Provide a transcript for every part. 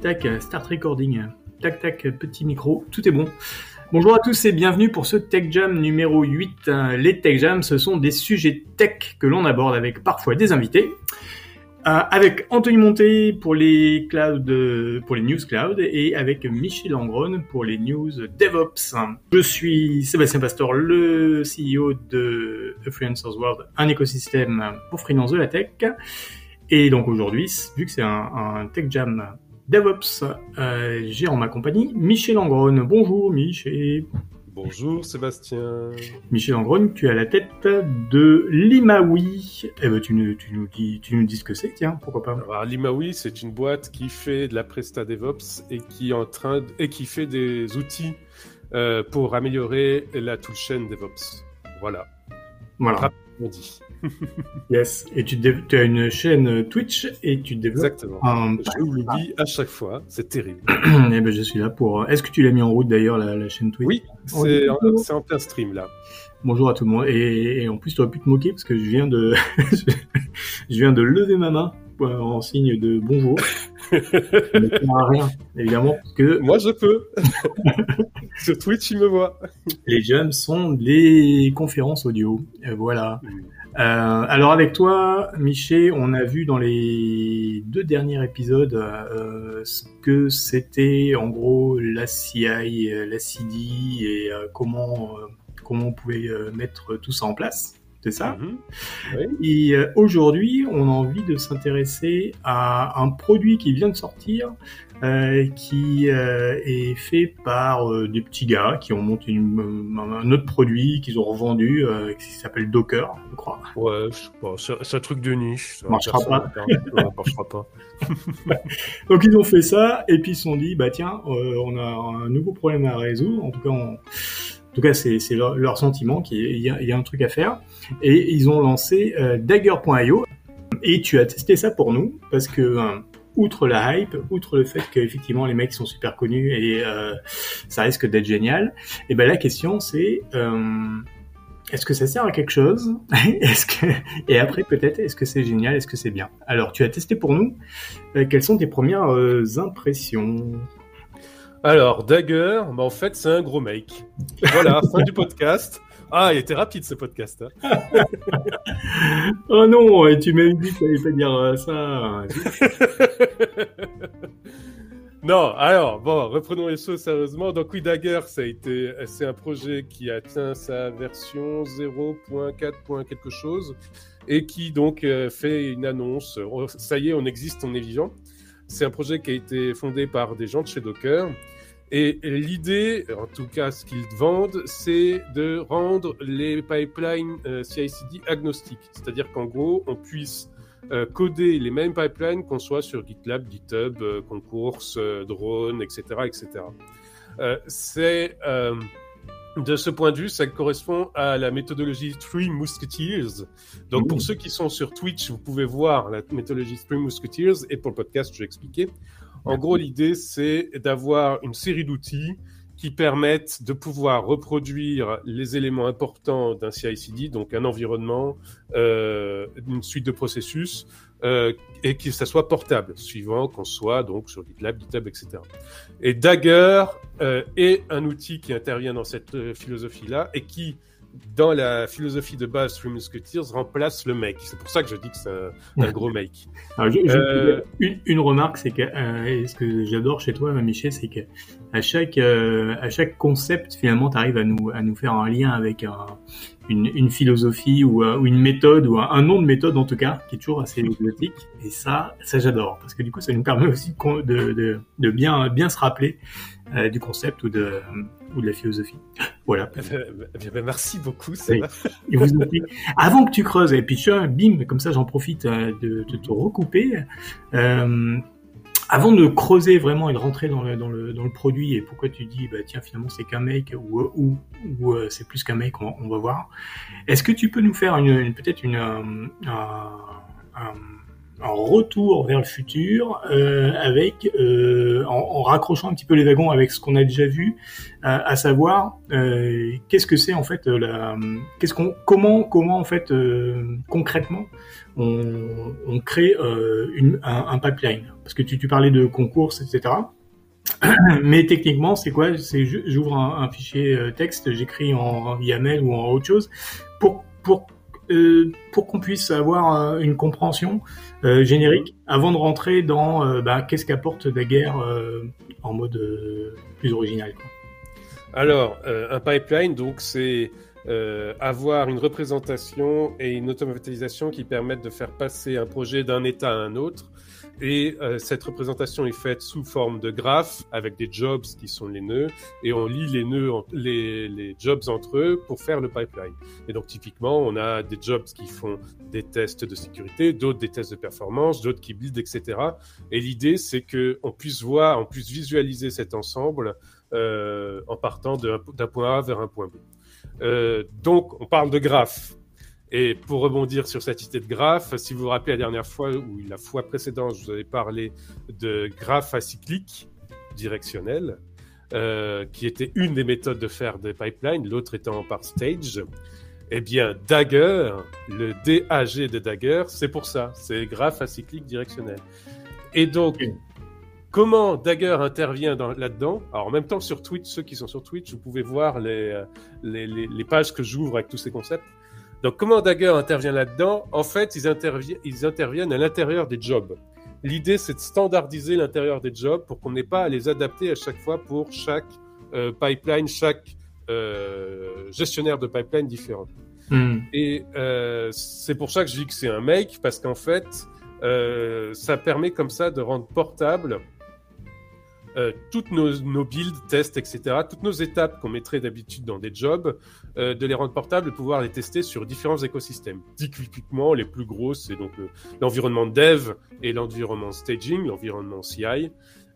tac, start recording. Tac, tac, petit micro, tout est bon. Bonjour à tous et bienvenue pour ce Tech Jam numéro 8. Les Tech Jams, ce sont des sujets tech que l'on aborde avec parfois des invités. Euh, avec Anthony Monté pour les cloud, pour les news cloud et avec Michel Angron pour les news DevOps. Je suis Sébastien Pastor, le CEO de Freelancers World, un écosystème pour freelance de la tech. Et donc aujourd'hui, vu que c'est un, Tech Jam DevOps, euh, j'ai en ma compagnie Michel Angron. Bonjour Michel. Bonjour Sébastien. Michel Angron, tu es à la tête de Limawi. Eh ben, tu, nous, tu, nous dis, tu nous dis ce que c'est, tiens, pourquoi pas. Alors, Limawi, c'est une boîte qui fait de la Presta DevOps et qui, est en train et qui fait des outils euh, pour améliorer la toolchain DevOps. Voilà. Voilà. dit. yes. Et tu, tu, as une chaîne Twitch et tu développes. Exactement. Un... Je vous le dis à chaque fois, c'est terrible. eh ben, je suis là pour. Est-ce que tu l'as mis en route d'ailleurs la, la, chaîne Twitch? Oui, c'est en, en, plein stream là. Bonjour à tout le monde. Et, et en plus, tu aurais pu te moquer parce que je viens de, je viens de lever ma main en signe de bonjour. ne sert à rien, évidemment, parce que moi je peux. Sur Twitch, il me voit. Les jams sont des conférences audio. Voilà. Euh, alors avec toi, Miché, on a vu dans les deux derniers épisodes euh, ce que c'était en gros la CI, la CD et euh, comment comment on pouvait mettre tout ça en place. C'est ça. Mm -hmm. oui. Et euh, aujourd'hui, on a envie de s'intéresser à un produit qui vient de sortir, euh, qui euh, est fait par euh, des petits gars qui ont monté une, un autre produit qu'ils ont revendu, euh, qui s'appelle Docker, je crois. Ouais, bon, c'est un truc de niche. Ça marchera pas. Ça marchera pas. Donc ils ont fait ça et puis ils se sont dit, bah tiens, on a un nouveau problème à résoudre. En tout cas, on en tout cas, c'est leur, sentiment qu'il y, a un truc à faire. Et ils ont lancé euh, Dagger.io. Et tu as testé ça pour nous parce que, euh, outre la hype, outre le fait qu'effectivement les mecs sont super connus et euh, ça risque d'être génial, et ben la question c'est est-ce que ça sert à quelque chose et après peut-être est-ce que c'est génial Est-ce que c'est bien? Alors tu as testé pour nous. Quelles sont tes premières impressions? Alors, Dagger, bah en fait, c'est un gros make. Voilà, fin du podcast. Ah, il était rapide ce podcast. Hein. oh non, et tu m'as dit que tu pas dire ça. non, alors, bon, reprenons les choses sérieusement. Donc oui, Dagger, ça a été, c'est un projet qui atteint sa version 0.4. quelque chose et qui donc euh, fait une annonce. Ça y est, on existe, on est vivant. C'est un projet qui a été fondé par des gens de chez Docker. Et l'idée, en tout cas ce qu'ils vendent, c'est de rendre les pipelines euh, CI/CD agnostiques. C'est-à-dire qu'en gros, on puisse euh, coder les mêmes pipelines qu'on soit sur GitLab, GitHub, euh, Concours, Drone, etc., etc. c'est de ce point de vue, ça correspond à la méthodologie Three Musketeers. Donc, pour ceux qui sont sur Twitch, vous pouvez voir la méthodologie Three Musketeers et pour le podcast, je vais expliquer. En gros, l'idée, c'est d'avoir une série d'outils qui permettent de pouvoir reproduire les éléments importants d'un CI/CD, donc un environnement, euh, une suite de processus, euh, et que ça soit portable, suivant qu'on soit donc sur GitLab, GitHub, etc. Et Dagger euh, est un outil qui intervient dans cette euh, philosophie-là et qui dans la philosophie de base Three Musketeers remplace le make. C'est pour ça que je dis que c'est un, un, gros make. Alors, je, je, euh... une, une, remarque, c'est que euh, ce que j'adore chez toi, Michel, c'est que à chaque euh, à chaque concept, finalement, tu arrives à nous à nous faire un lien avec un, une, une, philosophie ou, euh, ou, une méthode ou un, un, nom de méthode en tout cas qui est toujours assez exotique. Et ça, ça j'adore parce que du coup, ça nous permet aussi de, de, de bien bien se rappeler euh, du concept ou de ou de la philosophie. Voilà. Eh bien, merci beaucoup. Oui. Et vous Avant que tu creuses, et puis tu vois, bim, comme ça j'en profite de, de, te recouper. Euh, avant de creuser vraiment et de rentrer dans le, dans le, dans le produit et pourquoi tu dis, bah, tiens, finalement c'est qu'un make ou, ou, ou euh, c'est plus qu'un make, on, on, va voir. Est-ce que tu peux nous faire une, une peut-être une, euh, un, retour vers le futur euh, avec euh, en, raccrochant un petit peu les wagons avec ce qu'on a déjà vu, à savoir qu'est-ce que c'est en fait la qu'est-ce qu'on comment comment en fait concrètement on, on crée une, un, un, pipeline parce que tu, tu parlais de concours etc. Mais techniquement, c'est quoi? C'est j'ouvre un, un, fichier texte, j'écris en YAML ou en autre chose pour pour euh, pour qu'on puisse avoir euh, une compréhension euh, générique avant de rentrer dans bah, qu'est-ce qu'apporte Dagger en mode plus original. Alors, un pipeline, donc c'est avoir une représentation et une automatisation qui permettent de faire passer un projet d'un état à un autre et euh, cette représentation est faite sous forme de graphes avec des jobs qui sont les nœuds et on lit les nœuds, les, les jobs entre eux pour faire le pipeline. Et donc typiquement, on a des jobs qui font des tests de sécurité, d'autres des tests de performance, d'autres qui build, etc. Et l'idée, c'est que on puisse voir, on puisse visualiser cet ensemble euh, en partant d'un point A vers un point B. Euh, donc, on parle de graphes. Et pour rebondir sur cette idée de graphe, si vous vous rappelez la dernière fois ou la fois précédente, je vous avais parlé de graphe acyclique directionnel, euh, qui était une des méthodes de faire des pipelines, l'autre étant par stage. Eh bien, Dagger, le DAG de Dagger, c'est pour ça, c'est graphe acyclique directionnel. Et donc, comment Dagger intervient là-dedans? Alors, en même temps, sur Twitch, ceux qui sont sur Twitch, vous pouvez voir les, euh, les, les, les pages que j'ouvre avec tous ces concepts. Donc, comment Dagger intervient là-dedans En fait, ils, ils interviennent à l'intérieur des jobs. L'idée, c'est de standardiser l'intérieur des jobs pour qu'on n'ait pas à les adapter à chaque fois pour chaque euh, pipeline, chaque euh, gestionnaire de pipeline différent. Hmm. Et euh, c'est pour ça que je dis que c'est un make, parce qu'en fait, ça permet comme ça de rendre portable euh, toutes nos, nos, builds, tests, etc., toutes nos étapes qu'on mettrait d'habitude dans des jobs, euh, de les rendre portables et pouvoir les tester sur différents écosystèmes. Typiquement, les plus gros, c'est donc l'environnement dev et l'environnement staging, l'environnement CI.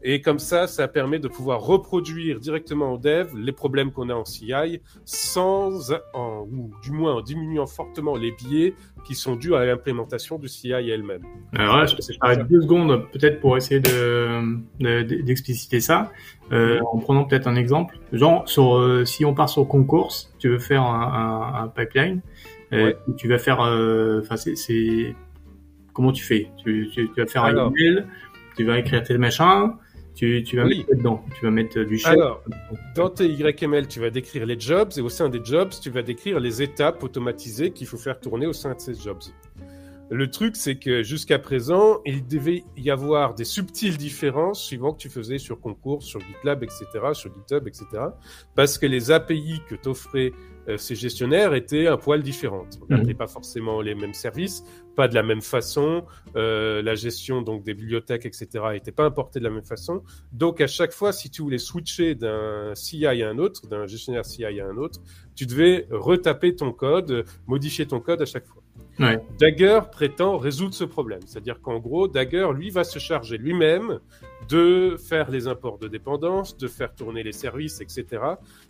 Et comme ça, ça permet de pouvoir reproduire directement en dev les problèmes qu'on a en CI sans, en, ou du moins en diminuant fortement les biais qui sont dus à l'implémentation du CI elle-même. Alors là, je t'arrête deux secondes peut-être pour essayer de, d'expliciter ça, euh, en prenant peut-être un exemple. Genre, sur, euh, si on part sur concours, tu veux faire un, un, pipeline, euh, tu vas faire, enfin c'est, comment tu fais? Tu, tu, vas faire un email, tu vas écrire tes machins, tu, tu vas mettre dedans, tu vas mettre du chef. Alors, dans tes YML, tu vas décrire les jobs et au sein des jobs, tu vas décrire les étapes automatisées qu'il faut faire tourner au sein de ces jobs. Le truc, c'est que jusqu'à présent, il devait y avoir des subtiles différences suivant que tu faisais sur concours, sur GitLab, etc., sur GitHub, etc. Parce que les API que t'offraient euh, ces gestionnaires étaient un poil différentes. On n'avait mhm. pas forcément les mêmes services, pas de la même façon. Euh, la gestion donc des bibliothèques, etc., n'était pas importée de la même façon. Donc à chaque fois, si tu voulais switcher d'un CI à un autre, d'un gestionnaire CI à un autre, tu devais retaper ton code, modifier ton code à chaque fois. Ouais. Dagger prétend résoudre ce problème. C'est-à-dire qu'en gros, Dagger, lui, va se charger lui-même de faire les imports de dépendance, de faire tourner les services, etc.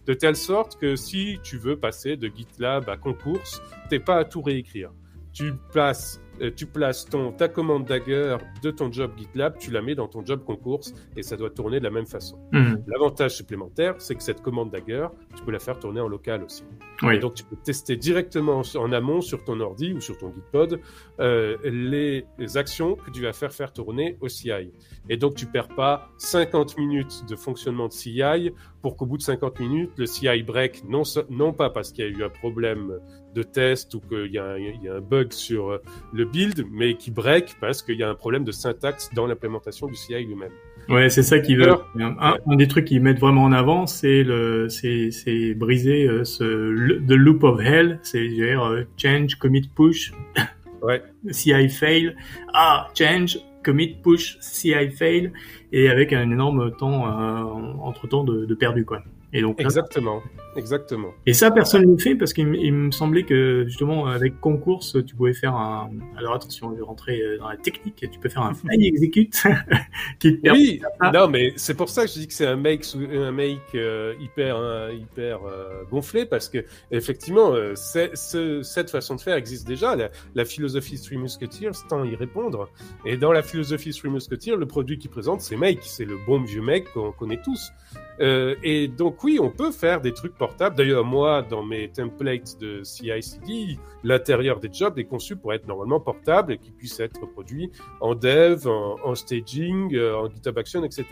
De telle sorte que si tu veux passer de GitLab à Concours, t'es pas à tout réécrire. Tu places euh, tu places ton, ta commande Dagger de ton job GitLab, tu la mets dans ton job concours et ça doit tourner de la même façon. Mhm. L'avantage supplémentaire, c'est que cette commande Dagger, tu peux la faire tourner en local aussi. Et donc tu peux tester directement en amont sur ton ordi ou sur ton Gitpod euh, les, actions que tu vas faire faire tourner au CI. Et donc tu perds pas 50 minutes de fonctionnement de CI pour qu'au bout de 50 minutes, le CI break, non, non pas parce qu'il y a eu un problème de test ou qu'il y, y, a un bug sur le build, mais qui break parce qu'il y a un problème de syntaxe dans l'implémentation du CI lui-même. Ouais, c'est ça qui veut. Un, des trucs qu'ils mettent vraiment en avant, c'est le, c'est, c'est briser euh, ce the loop of hell, c'est dire euh, change, commit, push. Ouais. CI fail, ah change, commit, push, CI fail, et avec un énorme temps euh, entre temps de, de perdu quoi. Et donc, exactement, exactement. Et ça, personne ne le fait parce qu'il me semblait que justement avec concours, tu pouvais faire un. Alors attention, je vais rentrer euh, dans la technique. Tu peux faire un fly execute qui te permet. Oui, non, mais c'est pour ça que je dis que c'est un make, un make euh, hyper, hyper euh, gonflé parce que effectivement, ce, cette façon de faire existe déjà. La, la philosophie Three Musketeers tend à y répondre. Et dans la philosophie Three Musketeers, le produit qui présente, c'est make, c'est le bon vieux make qu'on connaît tous. Et donc oui, on peut faire des trucs portables. D'ailleurs, moi, dans mes templates de CI/CD, l'intérieur des jobs est conçu pour être normalement portable et qui puisse être produit en dev, en, staging, euh, en GitHub Action, etc.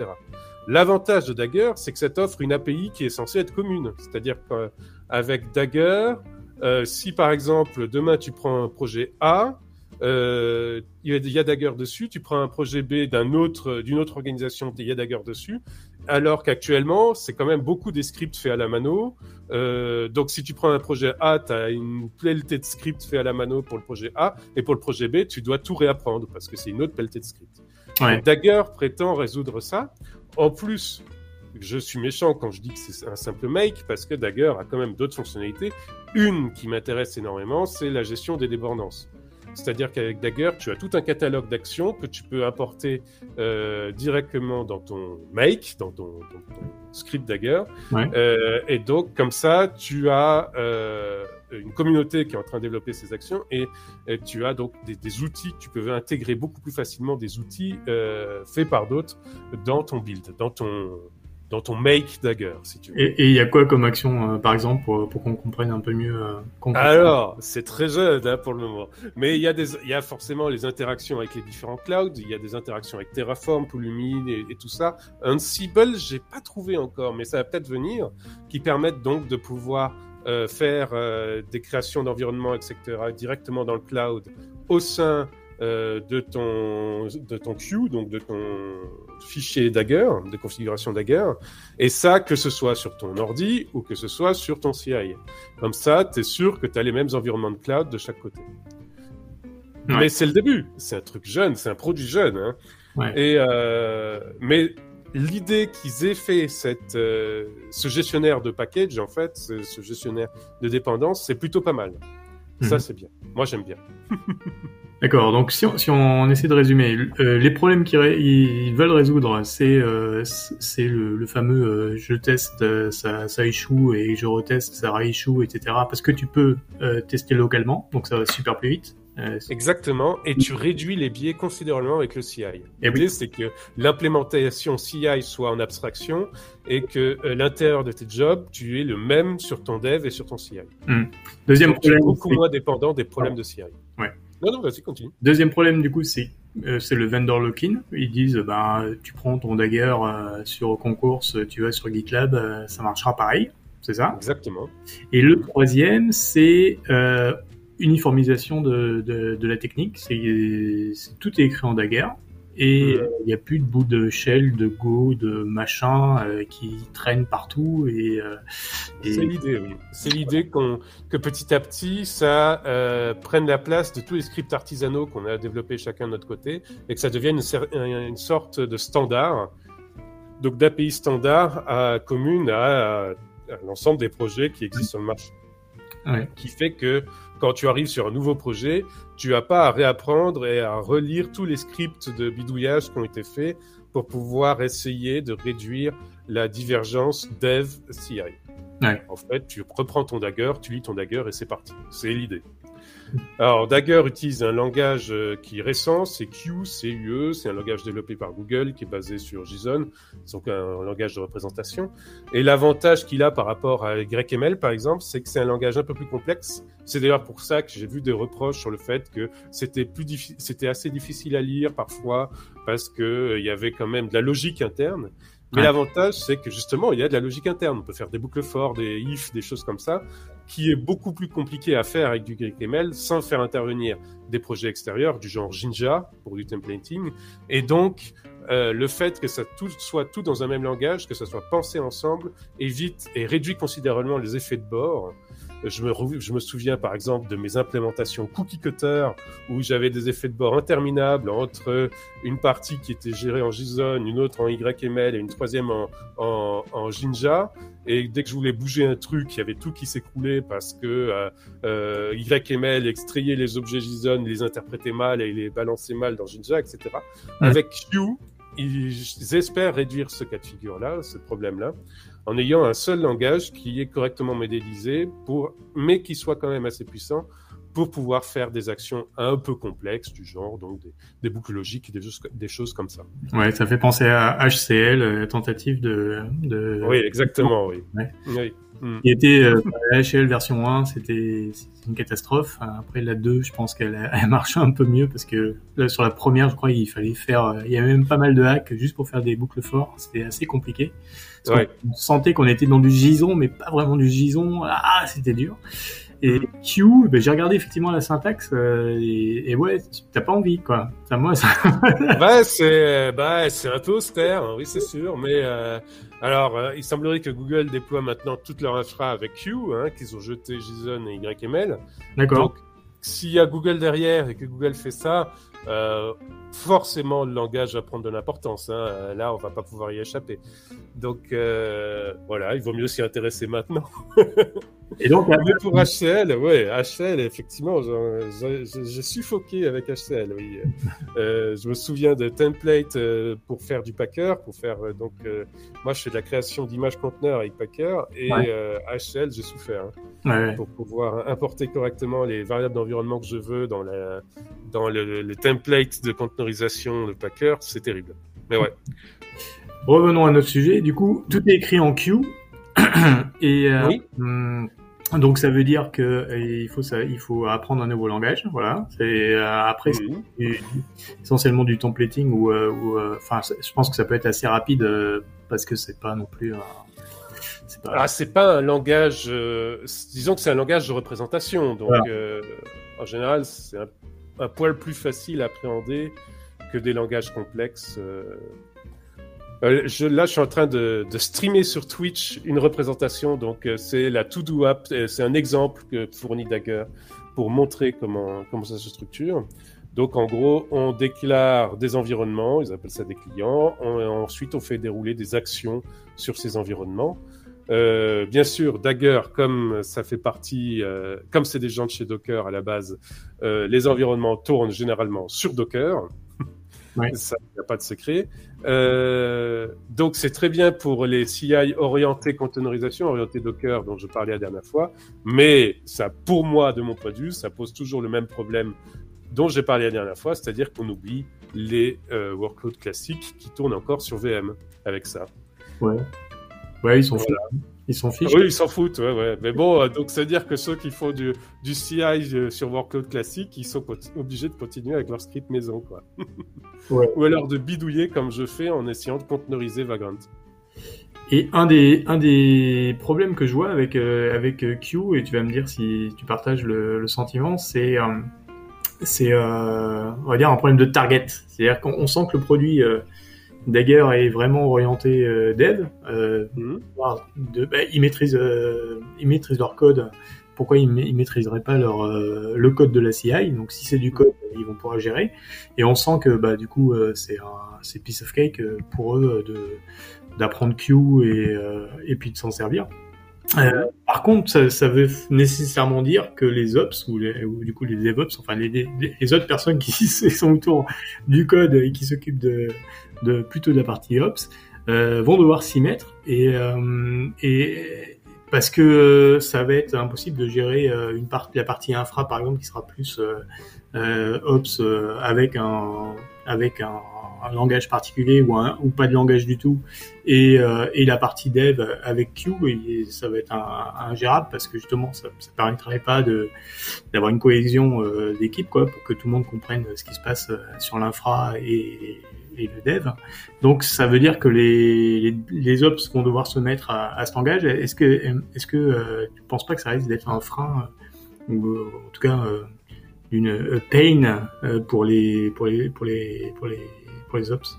L'avantage de Dagger, c'est que ça t'offre une API qui est censée être commune. C'est-à-dire qu'avec Dagger, euh, si par exemple demain tu prends un projet A, euh, il y a Dagger dessus, tu prends un projet B d'un autre, d'une autre organisation, il y a Dagger dessus, alors qu'actuellement, c'est quand même beaucoup des scripts faits à la mano. Euh, donc, si tu prends un projet A, tu as une pelletée de scripts faits à la mano pour le projet A, et pour le projet B, tu dois tout réapprendre parce que c'est une autre pelletée de scripts. Dagger prétend résoudre ça. En plus, je suis méchant quand je dis que c'est un simple make parce que Dagger a quand même d'autres fonctionnalités. Une qui m'intéresse énormément, c'est la gestion des dépendances. C'est-à-dire qu'avec Dagger, tu as tout un catalogue d'actions que tu peux importer euh, directement dans ton make, dans ton, script Dagger. Euh, et donc, comme ça, tu as euh, une communauté qui est en train de développer ces actions et, tu as donc des, des, outils, tu peux intégrer beaucoup plus facilement des outils faits par d'autres dans ton build, dans ton, dans ton make dagger, si tu veux. Et il y a quoi comme action, euh, par exemple, pour, pour qu'on comprenne un peu mieux euh, Alors, c'est très jeune hein, pour le moment, mais il y a des, y a forcément les interactions avec les différents clouds, il y a des interactions avec Terraform, Pulumi et, et tout ça. Ansible, j'ai pas trouvé encore, mais ça va peut-être venir, qui permettent donc de pouvoir euh, faire euh, des créations d'environnement, etc., directement dans le cloud au sein euh, de ton de ton queue, donc de ton fichier Dagger, de configuration Dagger, et ça que ce soit sur ton ordi ou que ce soit sur ton CI. Comme ça, tu es sûr que tu as les mêmes environnements de cloud de chaque côté. Mais c'est le début, c'est un truc jeune, c'est un produit jeune. Hein. Et euh, mais l'idée qu'ils aient fait cette, euh, ce gestionnaire de package, en fait, ce, gestionnaire de dépendance, c'est plutôt pas mal. Ça, mhm. c'est bien. Moi, j'aime bien. D'accord, donc si on, si on, essaie de résumer, euh, les problèmes qu'ils veulent résoudre, c'est euh, c'est le, le, fameux euh, je teste, ça, ça échoue et je reteste, ça rééchoue, etc. Parce que tu peux tester localement, donc ça va super plus vite. Exactement, et tu réduis les biais considérablement avec le CI. L'idée, c'est que l'implémentation CI soit en abstraction et que l'intérieur de tes jobs, tu es le même sur ton dev et sur ton CI. Hmm. Deuxième problème, beaucoup moins dépendant des problèmes de CI. Ouais. Non, non, vas-y, continue. Deuxième problème, du coup, c'est euh, c'est le vendor lock-in. Ils disent, ben, tu prends ton Dagger euh, sur concours, tu vas sur GitLab, euh, ça marchera pareil. C'est ça? Exactement. Et le troisième, c'est uniformisation de, de, de, la technique. C'est tout est écrit en Dagger et euh, il n'y a plus de bout de shell, de Go, de machin euh, qui traînent partout. Et, euh, c'est l'idée, oui. C'est l'idée qu'on que petit à petit ça prenne la place de tous les scripts artisanaux qu'on a développés chacun de notre côté et que ça devienne une, sorte de standard, donc d'API standard à, commune à, à l'ensemble des projets qui existent sur le marché. Ouais. Qui fait que quand tu arrives sur un nouveau projet, tu n'as pas à réapprendre et à relire tous les scripts de bidouillage qui ont été faits pour pouvoir essayer de réduire la divergence dev-CI. En fait, tu reprends ton Dagger, tu lis ton Dagger et c'est parti. C'est l'idée. Alors, Dagger utilise un langage euh, qui est récent, c'est Q, CUE, c'est un langage développé par Google qui est basé sur JSON, donc un langage de représentation. Et l'avantage qu'il a par rapport à YML, par exemple, c'est que c'est un langage un peu plus complexe. C'est d'ailleurs pour ça que j'ai vu des reproches sur le fait que c'était plus c'était assez difficile à lire parfois parce que euh, il y avait quand même de la logique interne. Mais l'avantage, c'est que justement, il y a de la logique interne. On peut faire des boucles forts, des if, des choses comme ça qui est beaucoup plus compliqué à faire avec du GraphQL sans faire intervenir des projets extérieurs du genre Jinja pour du templating. Et donc, euh, le fait que ça tout, soit tout dans un même langage, que ça soit pensé ensemble, évite et réduit considérablement les effets de bord. Je me, je me souviens par exemple de mes implémentations cookie cutter où j'avais des effets de bord interminables entre une partie qui était gérée en JSON, une autre en YML et une troisième en, en, en Jinja. Et dès que je voulais bouger un truc, il y avait tout qui s'écroulait parce que euh, euh, YML extrayait les objets JSON, les interprétait mal et les balançait mal dans Jinja, etc. Avec Q, ils espèrent réduire ce cas de figure-là, ce problème-là, en ayant un seul langage qui est correctement modélisé, pour, mais qui soit quand même assez puissant pour pouvoir faire des actions un peu complexes du genre, donc des, boucles logiques, des, des choses comme ça. Ouais, ça fait penser à HCL, euh, tentative de, de... Oui, exactement, oui. oui. Mm. Qui était euh, la HL version 1, c'était une catastrophe. Après la 2, je pense qu'elle elle marchait un peu mieux parce que là, sur la première, je crois, il fallait faire, euh, il y avait même pas mal de hacks juste pour faire des boucles forts. C'était assez compliqué. Ouais. On sentait qu'on était dans du gison, mais pas vraiment du gison. Ah, c'était dur. Et Q, ben, j'ai regardé effectivement la syntaxe euh, et, et, ouais, t'as pas envie quoi. Ça, moi, ça... bah c'est bah c'est un peu austère, hein, oui c'est sûr, mais euh, alors euh, il semblerait que Google déploie maintenant toute leur infra avec Q, hein, qu'ils ont jeté JSON et YML. D'accord. Donc s'il y a Google derrière et que Google fait ça, euh, forcément le langage va prendre de l'importance. Hein. Euh, là, on va pas pouvoir y échapper. Donc euh, voilà, il vaut mieux s'y intéresser maintenant. Et donc, pour HCL, ouais, HCL, effectivement, j'ai suffoqué avec HCL. Oui. euh, je me souviens de template euh, pour faire du Packer, pour faire donc moi je fais de la création d'images conteneurs avec Packer et HCL j'ai souffert hein, pour pouvoir importer correctement les variables d'environnement que je veux dans la dans le, le template de conteneurisation de Packer, c'est terrible. Mais ouais. Revenons à notre sujet. Du coup, tout est écrit en Q. et euh, oui. Hum, donc ça veut dire que il faut ça, il faut apprendre un nouveau langage, voilà. C'est euh, après essentiellement du templating ou, euh, enfin je pense que ça peut être assez rapide parce que c'est pas non plus. c'est pas... Ah c'est pas un langage. disons que c'est un langage de représentation, donc en général c'est un un poil plus facile à appréhender que des langages complexes. Euh. Euh, là, je suis en train de, streamer sur Twitch une représentation. Donc, euh, c'est la To-Do App. C'est un exemple que fournit Dagger pour montrer comment, comment ça se structure. Donc, en gros, on déclare des environnements. Ils appellent ça des clients. ensuite, on fait dérouler des actions sur ces environnements. Euh, bien sûr, Dagger, comme ça fait partie, euh, comme c'est des gens de chez Docker à la base, euh, les environnements tournent généralement sur Docker. Ouais. Ça, il n'y a pas de secret. Donc, c'est très bien pour les CI orientés containerisation, orientés Docker, dont je parlais la dernière fois. Mais ça, pour moi, de mon point de vue, ça pose toujours le même problème dont j'ai parlé la dernière fois, c'est-à-dire qu'on oublie les workloads classiques qui tournent encore sur VM avec ça. Ouais. Ouais, ils sont Ils s'en fichent. oui, ils s'en foutent, ouais, ouais. Mais bon, euh, donc ça veut dire que ceux qui font du, du CI euh, sur workload classique, ils sont obligés de continuer avec leur script maison, quoi. ouais. Ou alors de bidouiller comme je fais en essayant de conteneuriser Vagrant. Et un des, un des problèmes que je vois avec, euh, avec Q, et tu vas me dire si tu partages le, le sentiment, c'est, c'est on va dire, un problème de target. C'est-à-dire qu'on sent que le produit Dagger est vraiment orienté euh, dev. Euh, mhm. de, bah, ils maîtrisent, euh, ils maîtrisent leur code. Pourquoi ils, ils maîtriseraient pas leur euh, le code de la CI Donc si c'est du code, ils vont pouvoir gérer. Et on sent que bah du coup c'est un c'est piece of cake pour eux de d'apprendre Q et et puis de s'en servir. Euh, par contre, ça, ça, veut nécessairement dire que les ops ou, les, ou du coup les DevOps, enfin les, les, les, autres personnes qui sont autour du code et qui s'occupent de, de plutôt de la partie ops, euh, vont devoir s'y mettre. Et, euh, et parce que ça va être impossible de gérer une partie, la partie infra par exemple qui sera plus ops avec un avec un un langage particulier ou, un, ou pas de langage du tout, et, euh, et la partie dev avec Q, et ça va être ingérable parce que justement ça ne permettrait pas d'avoir une cohésion euh, d'équipe quoi, pour que tout le monde comprenne ce qui se passe euh, sur l'infra et, et le dev. Donc ça veut dire que les, les, les ops vont devoir se mettre à, à ce langage. Est-ce que est-ce que euh, tu penses pas que ça risque d'être un frein ou en tout cas une pain pour les pour les pour les pour les les ops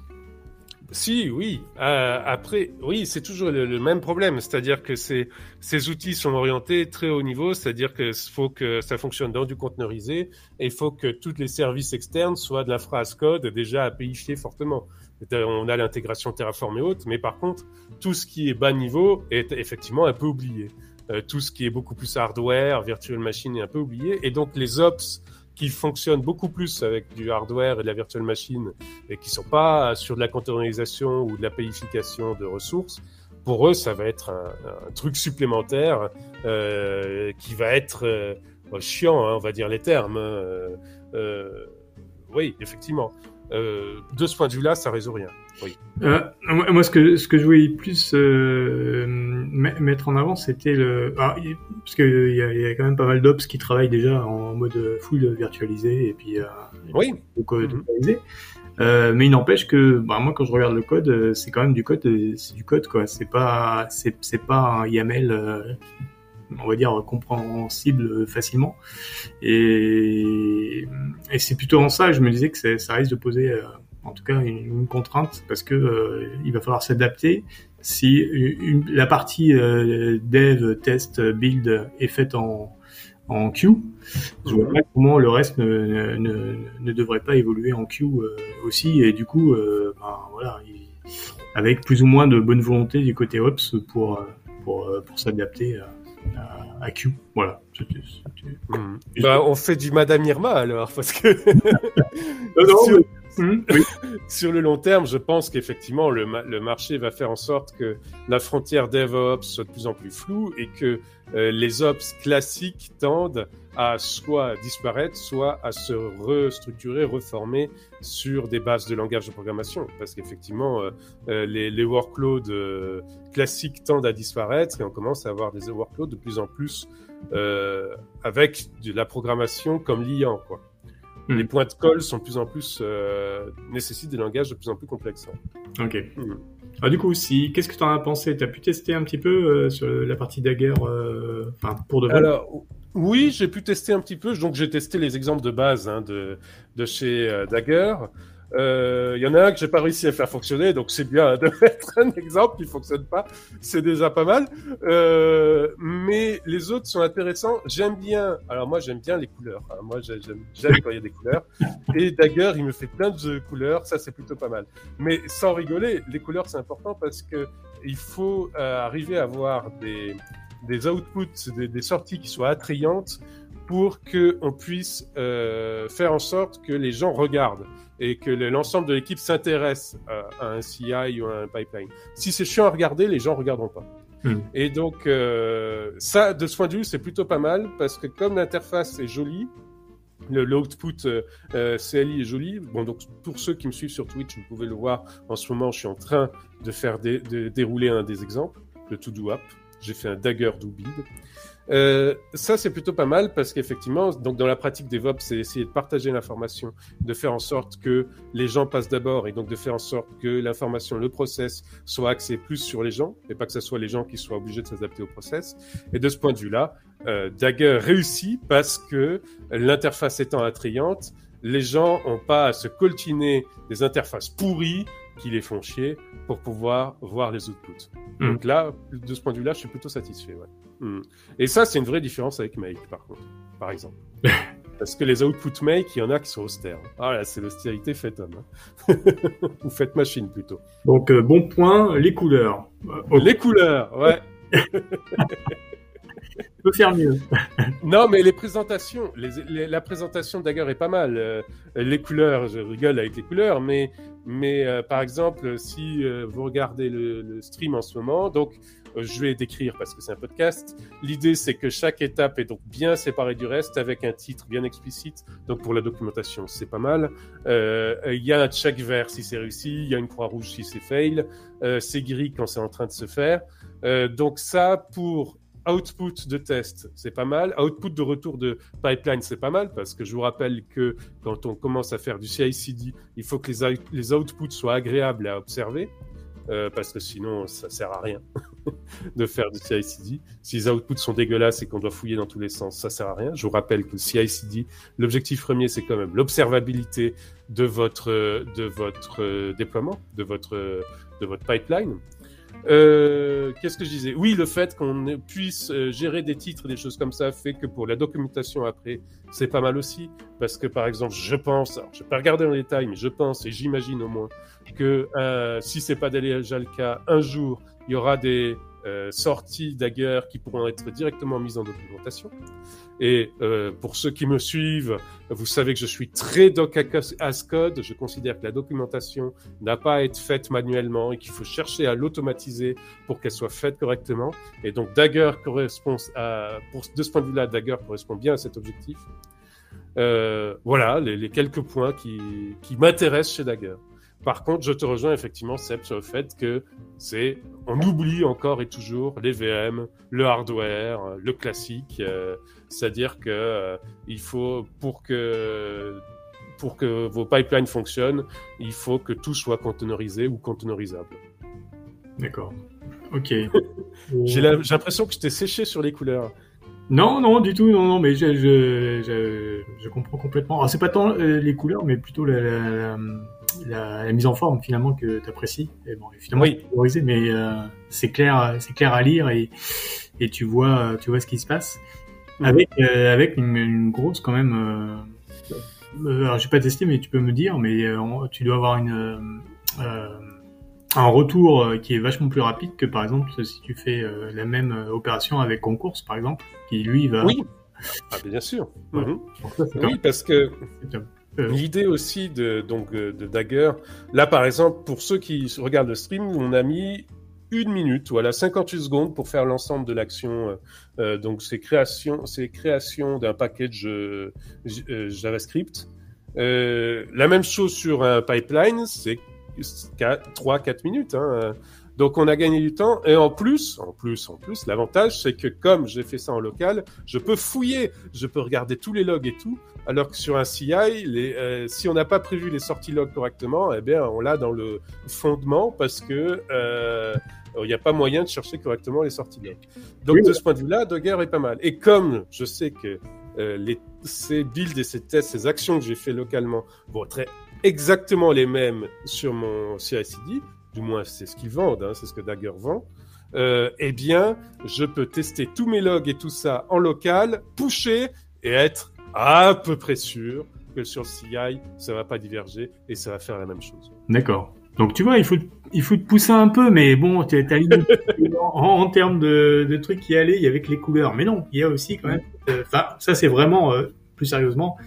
Si, oui. Euh, après, oui, c'est toujours le, même problème, c'est-à-dire que ces, ces outils sont orientés très haut niveau, c'est-à-dire qu'il faut que ça fonctionne dans du conteneurisé et il faut que tous les services externes soient de la phrase code déjà APIfiée fortement. On a l'intégration Terraform et autres, mais par contre, tout ce qui est bas niveau est effectivement un peu oublié. Euh, tout ce qui est beaucoup plus hardware, virtual machine est un peu oublié, et donc les ops qui fonctionnent beaucoup plus avec du hardware et de la virtual machine et qui sont pas sur de la containerisation ou de la payification de ressources, pour eux, ça va être un, truc supplémentaire euh, qui va être euh, chiant, hein, on va dire les termes. Hein. Euh, oui, effectivement. Euh, de ce point de vue-là, ça résout rien. Oui. Euh, moi, ce que ce que je voulais plus euh, mettre en avant, c'était le ah, parce qu'il y, a, y a quand même pas mal d'ops qui travaillent déjà en mode full virtualisé et puis oui. code mhm. Euh, mais il n'empêche que bah, moi quand je regarde le code, c'est quand même du code, c'est du code quoi. C'est pas c'est pas un YAML on va dire compréhensible facilement. Et, c'est plutôt en ça que je me disais que ça risque de poser euh, en tout cas une, contrainte parce que euh, il va falloir s'adapter si la partie euh, dev, test, build est faite en, en queue. Je vois pas comment le reste ne, ne, devrait pas évoluer en queue aussi et du coup, ben, voilà, avec plus ou moins de bonne volonté du côté Ops pour pour, pour s'adapter à, Q. Voilà. Hmm. Bah, on fait du Madame Irma alors, parce que. Hmm, sur... le long terme, je pense qu'effectivement, le, le, marché va faire en sorte que la frontière DevOps soit de plus en plus floue et que euh, les ops classiques tendent à soit disparaître, soit à se restructurer, reformer sur des bases de langage de programmation. Parce qu'effectivement, euh, euh, les, les, workloads euh, classiques tendent à disparaître et on commence à avoir des workloads de plus en plus avec de la programmation comme liant. Quoi. Hmm. Les points de colle sont de plus en plus nécessitent des langages de plus en plus complexes. Ok. Hmm. Ah, du coup, si, qu'est-ce que tu en as pensé? Tu as pu tester un petit peu sur la partie Dagger, enfin pour de vrai? Alors, oui, j'ai pu tester un petit peu. Donc, j'ai testé les exemples de base hein, de, de chez euh, Dagger. Il euh, y en a un que j'ai pas réussi à faire fonctionner, donc c'est bien de mettre un exemple qui fonctionne pas. C'est déjà pas mal. Euh, mais les autres sont intéressants. J'aime bien. Alors moi, j'aime bien les couleurs. Hein. Moi, j'aime quand il y a des couleurs. Et Dagger, il me fait plein de couleurs. Ça, c'est plutôt pas mal. Mais sans rigoler, les couleurs, c'est important parce que il faut euh, arriver à avoir des des outputs, des, sorties qui soient attrayantes pour que on puisse euh, faire en sorte que les gens regardent et que l'ensemble de l'équipe s'intéresse à, un CI ou à un pipeline. Si c'est chiant à regarder, les gens regarderont pas. Hmm. Et donc euh, ça, de ce point de vue, c'est plutôt pas mal parce que comme l'interface est jolie, l'output euh, CLI est joli. Bon, donc pour ceux qui me suivent sur Twitch, vous pouvez le voir. En ce moment, je suis en train de faire de dérouler un des exemples, le To Do App. J'ai fait un dagger do Euh, ça, c'est plutôt pas mal parce qu'effectivement, donc dans la pratique DevOps, c'est essayer de partager l'information, de faire en sorte que les gens passent d'abord et donc de faire en sorte que l'information, le process soit axé plus sur les gens et pas que ce soit les gens qui soient obligés de s'adapter au process. Et de ce point de vue-là, euh, Dagger réussit parce que l'interface étant attrayante, les gens n'ont pas à se coltiner des interfaces pourries qui les font chier pour pouvoir voir les outputs. Hmm. Donc là, de ce point de vue-là, je suis plutôt satisfait. Ouais. Hmm. Et ça, c'est une vraie différence avec Make, par contre, par exemple. Parce que les output Make, il y en a qui sont austères. Ah là, c'est l'austérité faite homme. Hein. Ou faite machine, plutôt. Donc, euh, bon point, les couleurs. Les couleurs, ouais. peut faire mieux. non, mais les présentations, les, la présentation Dagger est pas mal. Euh, les couleurs, je rigole avec les couleurs, mais, mais euh, par exemple, si euh, vous regardez le, stream en ce moment, donc je vais décrire parce que c'est un podcast. L'idée, c'est que chaque étape est donc bien séparée du reste avec un titre bien explicite. Donc pour la documentation, c'est pas mal. Il y a un check vert si c'est réussi, il y a une croix rouge si c'est fail. c'est gris quand c'est en train de se faire. donc ça, pour output de test, c'est pas mal. Output de retour de pipeline, c'est pas mal parce que je vous rappelle que quand on commence à faire du CI/CD, il faut que les, les outputs soient agréables à observer. euh, parce que sinon ça sert à rien de faire du CI/CD. Si les outputs sont dégueulasses et qu'on doit fouiller dans tous les sens, ça sert à rien. Je vous rappelle que le CI/CD, l'objectif premier, c'est quand même l'observabilité de votre de votre euh, déploiement, de votre de votre pipeline. Euh, Qu'est-ce que je disais? Oui, le fait qu'on puisse euh, gérer des titres, des choses comme ça, fait que pour la documentation après, c'est pas mal aussi. Parce que par exemple, je pense, alors, je vais pas regarder en détail, mais je pense et j'imagine au moins que euh, si c'est pas déjà le cas, un jour, il y aura des euh, sorties Dagger qui pourront être directement mises en documentation. Et euh, pour ceux qui me suivent, vous savez que je suis très doc as code. Je considère que la documentation n'a pas à être faite manuellement et qu'il faut chercher à l'automatiser pour qu'elle soit faite correctement. Et donc Dagger correspond à, pour, de ce point de vue-là, Dagger correspond bien à cet objectif. Euh, voilà les, les, quelques points qui, qui m'intéressent chez Dagger. Par contre, je te rejoins effectivement, Seb, sur le fait que c'est, on oublie encore et toujours les VM, le hardware, le classique. Euh, C'est-à-dire que euh, il faut, pour que, pour que vos pipelines fonctionnent, il faut que tout soit containerisé ou containerisable. D'accord. Ok. J'ai l'impression que je t'ai séché sur les couleurs. Non, non, du tout, non, non, mais je, je, je, je comprends complètement. Alors, c'est pas tant euh, les couleurs, mais plutôt la, la, la, la mise en forme finalement que tu apprécies. Et bon, finalement, oui. mais euh, c'est clair, c'est clair à lire et, et tu vois, tu vois ce qui se passe mmh. avec euh, avec une, une, grosse quand même. Euh, alors, j'ai pas testé, mais tu peux me dire, mais tu dois avoir une un retour qui est vachement plus rapide que par exemple si tu fais la même opération avec Concourse par exemple, qui lui va. Oui. Ah, bien sûr. Ouais. Mmh. Ça, oui, parce que euh. L'idée aussi de, donc, de Dagger, là par exemple, pour ceux qui regardent le stream, on a mis une minute, voilà, 58 secondes pour faire l'ensemble de l'action. Euh, donc c'est création, c'est création d'un package euh, JavaScript. Euh, la même chose sur un pipeline, c'est 3-4 minutes. Hein. Donc on a gagné du temps et en plus, en plus, en plus, l'avantage c'est que comme j'ai fait ça en local, je peux fouiller, je peux regarder tous les logs et tout, alors que sur un CI, les, euh, si on n'a pas prévu les sorties logs correctement, eh bien on l'a dans le fondement parce que euh, il n'y a pas moyen de chercher correctement les sorties logs. Donc oui. de ce point de vue-là, Dogger est pas mal. Et comme je sais que euh, les, ces builds et ces tests, ces actions que j'ai fait localement vont être exactement les mêmes sur mon CI/CD, du moins c'est ce qu'ils vendent, hein, c'est ce que Dagger vend, euh, eh bien, je peux tester tous mes logs et tout ça en local, pusher et être à peu près sûr que sur le CI, ça va pas diverger et ça va faire la même chose. D'accord. Donc tu vois, il faut il faut te pousser un peu, mais bon, tu as en, en termes de, de trucs qui allaient, il y avait que les couleurs. Mais non, il y a aussi quand même. Euh, enfin, euh, ça c'est vraiment euh, plus sérieusement,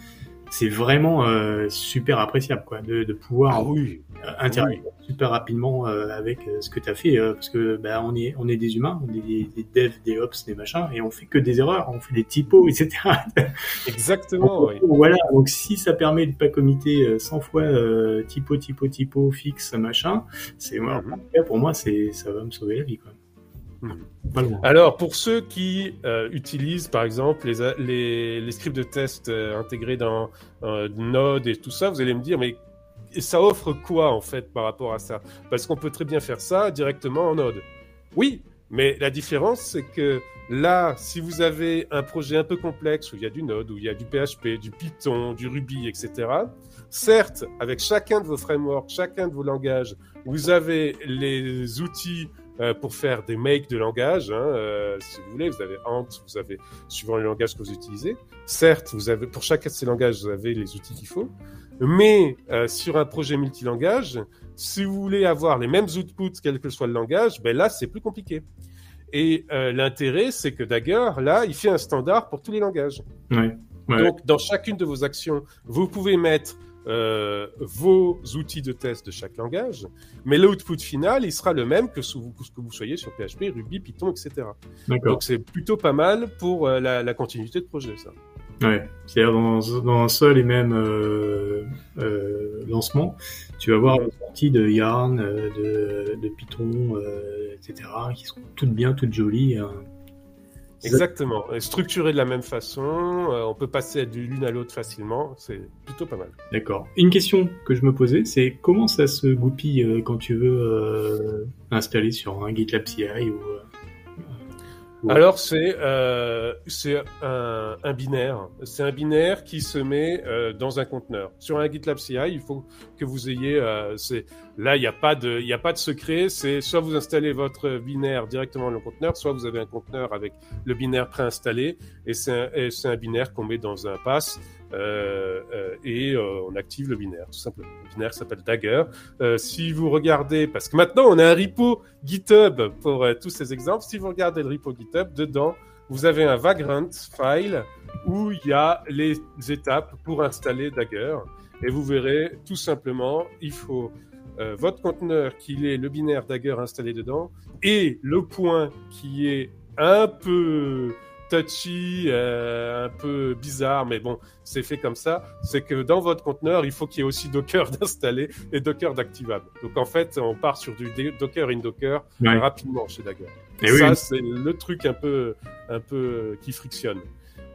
c'est vraiment euh, super appréciable quoi, de, de pouvoir ah oui. interagir oui. super rapidement euh, avec euh, ce que tu as fait, parce que bah, on est on est des humains, on est des, des devs, des ops, des machins, et on fait que des erreurs, on fait des typos, etc. Exactement. donc, oui. Voilà, donc si ça permet de pas committer 100 fois typo, typo, typo, fixe, machin, c'est mm -hmm. pour moi c'est ça va me sauver la vie quoi. Alors, pour ceux qui euh, utilisent, par exemple, les, scripts de test euh, intégrés dans euh, Node et tout ça, vous allez me dire, mais ça offre quoi, en fait, par rapport à ça? Parce qu'on peut très bien faire ça directement en Node. Oui, mais la différence, c'est que là, si vous avez un projet un peu complexe, où il y a du Node, où il y a du PHP, du Python, du Ruby, etc., certes, avec chacun de vos frameworks, chacun de vos langages, vous avez les outils euh, pour faire des makes de langage. Hein, euh, si vous voulez, vous avez Ant, vous avez suivant les langages que vous utilisez. Certes, vous avez pour chacun de ces langages, vous avez les outils qu'il faut. Mais euh, sur un projet multilangage, si vous voulez avoir les mêmes outputs, quel que soit le langage, ben là, c'est plus compliqué. Et euh, l'intérêt, c'est que Dagger, là, il fait un standard pour tous les langages. Ouais. Donc, dans chacune de vos actions, vous pouvez mettre euh, vos outils de test de chaque langage, mais l'output final, il sera le même que, sous, que vous soyez sur PHP, Ruby, Python, etc. Donc c'est plutôt pas mal pour euh, la, la, continuité de projet, ça. Ouais, c'est-à-dire dans, dans, un seul et même euh, euh, lancement, tu vas voir les sorties de Yarn, de, de Python, etc., qui sont toutes bien, toutes jolies. Hein. Exactement. Et structuré de la même façon, euh, on peut passer de l'une à l'autre facilement. C'est plutôt pas mal. D'accord. Une question que je me posais, c'est comment ça se goupille euh, quand tu veux euh, installer sur un GitLab CI ou alors c'est euh, un, un, binaire, c'est un binaire qui se met euh, dans un conteneur. Sur un GitLab CI, il faut que vous ayez euh, là il n'y a pas de y a pas de secret, c'est soit vous installez votre binaire directement dans le conteneur, soit vous avez un conteneur avec le binaire préinstallé. Et c'est un, un binaire qu'on met dans un pass euh, euh, et euh, on active le binaire, tout simplement. Le binaire s'appelle Dagger. si vous regardez, parce que maintenant on a un repo GitHub pour tous ces exemples, si vous regardez le repo GitHub, dedans, vous avez un Vagrant file où il y a les étapes pour installer Dagger. Et vous verrez, tout simplement, il faut votre conteneur qui est le binaire Dagger installé dedans et le point qui est un peu touchy, euh, un peu bizarre, mais bon, c'est fait comme ça, c'est que dans votre conteneur, il faut qu'il y ait aussi Docker d'installer et Docker d'activable. Donc en fait, on part sur du Docker in Docker rapidement chez Dagger. Et ça, c'est le truc un peu, un peu qui frictionne.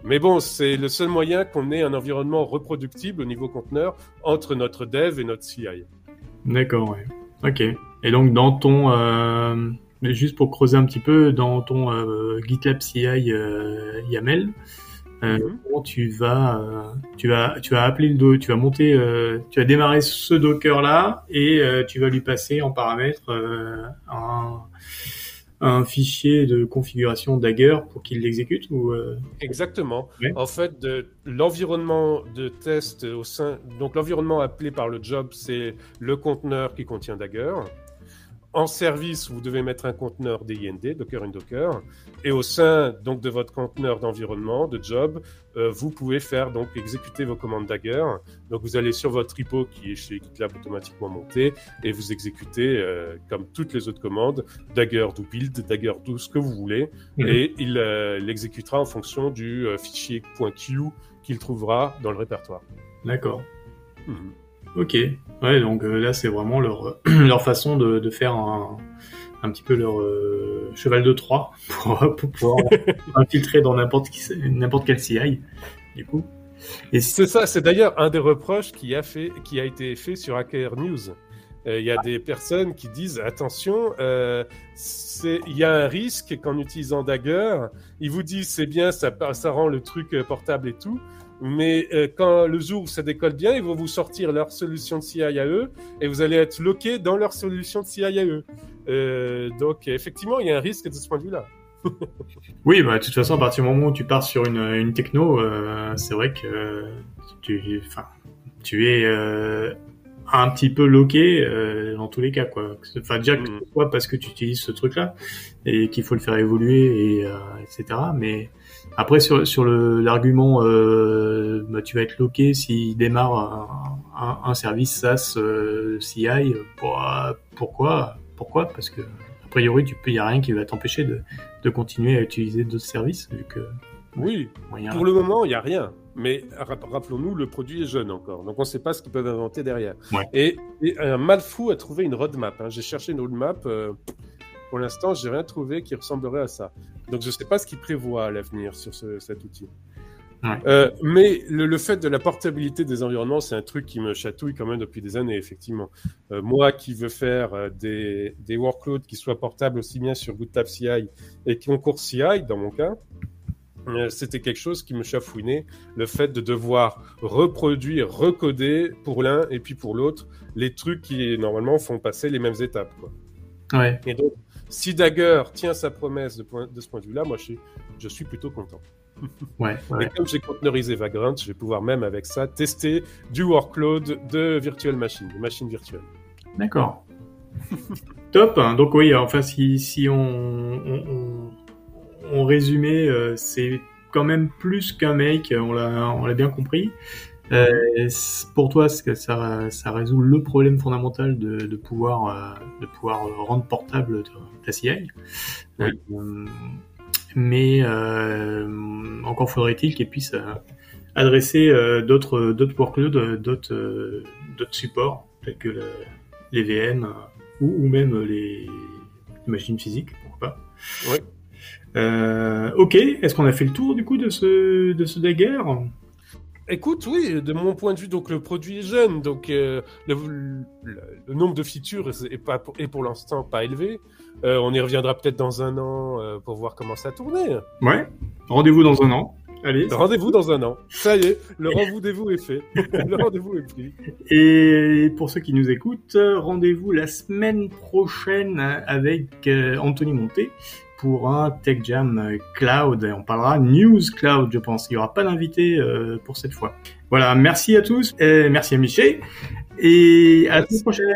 Mais bon, c'est le seul moyen qu'on ait un environnement reproductible au niveau conteneur entre notre dev et notre CI. D'accord, ouais. Ok. Et donc dans ton euh, mais juste pour creuser un petit peu dans ton euh, GitLab CI euh, YAML, euh, mhm. tu vas, tu vas, tu vas appeler le do, tu vas monter, tu vas démarrer ce Docker là et tu vas lui passer en paramètre un, un, fichier de configuration Dagger pour qu'il l'exécute ou Exactement. En fait, l'environnement de test au sein, donc l'environnement appelé par le job, c'est le conteneur qui contient Dagger. En service, vous devez mettre un conteneur DIND, Docker in Docker, et au sein donc de votre conteneur d'environnement, de job, euh, vous pouvez faire donc exécuter vos commandes Dagger. Donc vous allez sur votre repo qui est chez GitLab automatiquement monté et vous exécutez euh, comme toutes les autres commandes Dagger do build, Dagger do ce que vous voulez, et il euh, l'exécutera en fonction du fichier .q qu'il trouvera dans le répertoire. D'accord. Mhm. Ok, ouais, donc euh, là c'est vraiment leur leur façon de, de faire un, un petit peu leur euh, cheval de Troie pour, pour pouvoir infiltrer dans n'importe n'importe quel CI, du coup. Et c'est ça, c'est d'ailleurs un des reproches qui a fait, qui a été fait sur Hacker News. Euh, il y a des personnes qui disent attention, euh, il y a un risque qu'en utilisant Dagger, ils vous disent c'est bien, ça, ça rend le truc portable et tout, mais euh, quand le jour où ça décolle bien, ils vont vous sortir leur solution de CI à eux et vous allez être loqué dans leur solution de CI à eux. Euh, donc effectivement, il y a un risque de ce point de vue-là. oui, bah, de toute façon, à partir du moment où tu pars sur une, une techno, euh, c'est vrai que tu, enfin, tu es euh, un petit peu loqué euh, dans tous les cas, quoi. Enfin, déjà ce soit parce que tu utilises ce truc-là et qu'il faut le faire évoluer et etc. Mais après, sur, sur l'argument, euh, bah, tu vas être loqué s'il démarre un, un, service SaaS euh, CI. Bah, pourquoi Pourquoi? Parce que a priori, tu peux, y a rien qui va t'empêcher de, de continuer à utiliser d'autres services, vu que. Oui. pour le moment, il n'y a rien. Mais rappelons-nous, le produit est jeune encore, donc on ne sait pas ce qu'ils peuvent inventer derrière. Et, un mal fou a trouvé une roadmap. Hein. J'ai cherché une roadmap. Euh, pour l'instant, j'ai rien trouvé qui ressemblerait à ça. Donc, je ne sais pas ce qu'il prévoit à l'avenir sur cet outil. Euh, mais le, fait de la portabilité des environnements, c'est un truc qui me chatouille quand même depuis des années, effectivement. Euh, moi qui veux faire euh, des, des, workloads qui soient portables aussi bien sur GitLab CI et Concours CI, dans mon cas, c'était quelque chose qui me chafouinait, le fait de devoir reproduire, recoder pour l'un et puis pour l'autre les trucs qui normalement font passer les mêmes étapes. Quoi. Ouais. Et donc, si Dagger tient sa promesse de, ce point de vue-là, moi, je suis, plutôt content. Ouais, Et comme j'ai conteneurisé Vagrant, je vais pouvoir même avec ça tester du workload de virtual machine, de machine virtuelle. D'accord. Top. Donc oui, enfin si, on, on, résumait, euh, c'est quand même plus qu'un make, on l'a bien compris. Euh, pour toi, que ça, ça résout le problème fondamental de, de pouvoir, euh, de pouvoir rendre portable ta CI. Euh, mais euh, encore faudrait-il qu'il puisse adresser d'autres d'autres workloads, d'autres supports tels que le, les VM ou, ou, même les, machines physiques, pourquoi pas? Oui. Ok, est-ce qu'on a fait le tour du coup de ce de ce dagger? Écoute, oui, de mon point de vue, donc le produit est jeune, donc euh, le, le, le, nombre de features est, pas, est pour l'instant pas élevé. Euh, on y reviendra peut-être dans un an euh, pour voir comment ça tournait. Ouais, rendez-vous dans un an. Allez. Rendez-vous dans un an. Ça y est, le rendez-vous est fait. le rendez-vous est pris. Et pour ceux qui nous écoutent, rendez-vous la semaine prochaine avec Anthony Monté pour un Tech Jam Cloud. On parlera News Cloud, je pense. Il n'y aura pas d'invité euh, pour cette fois. Voilà, merci à tous. Et merci à Michel. Et à la semaine prochaine.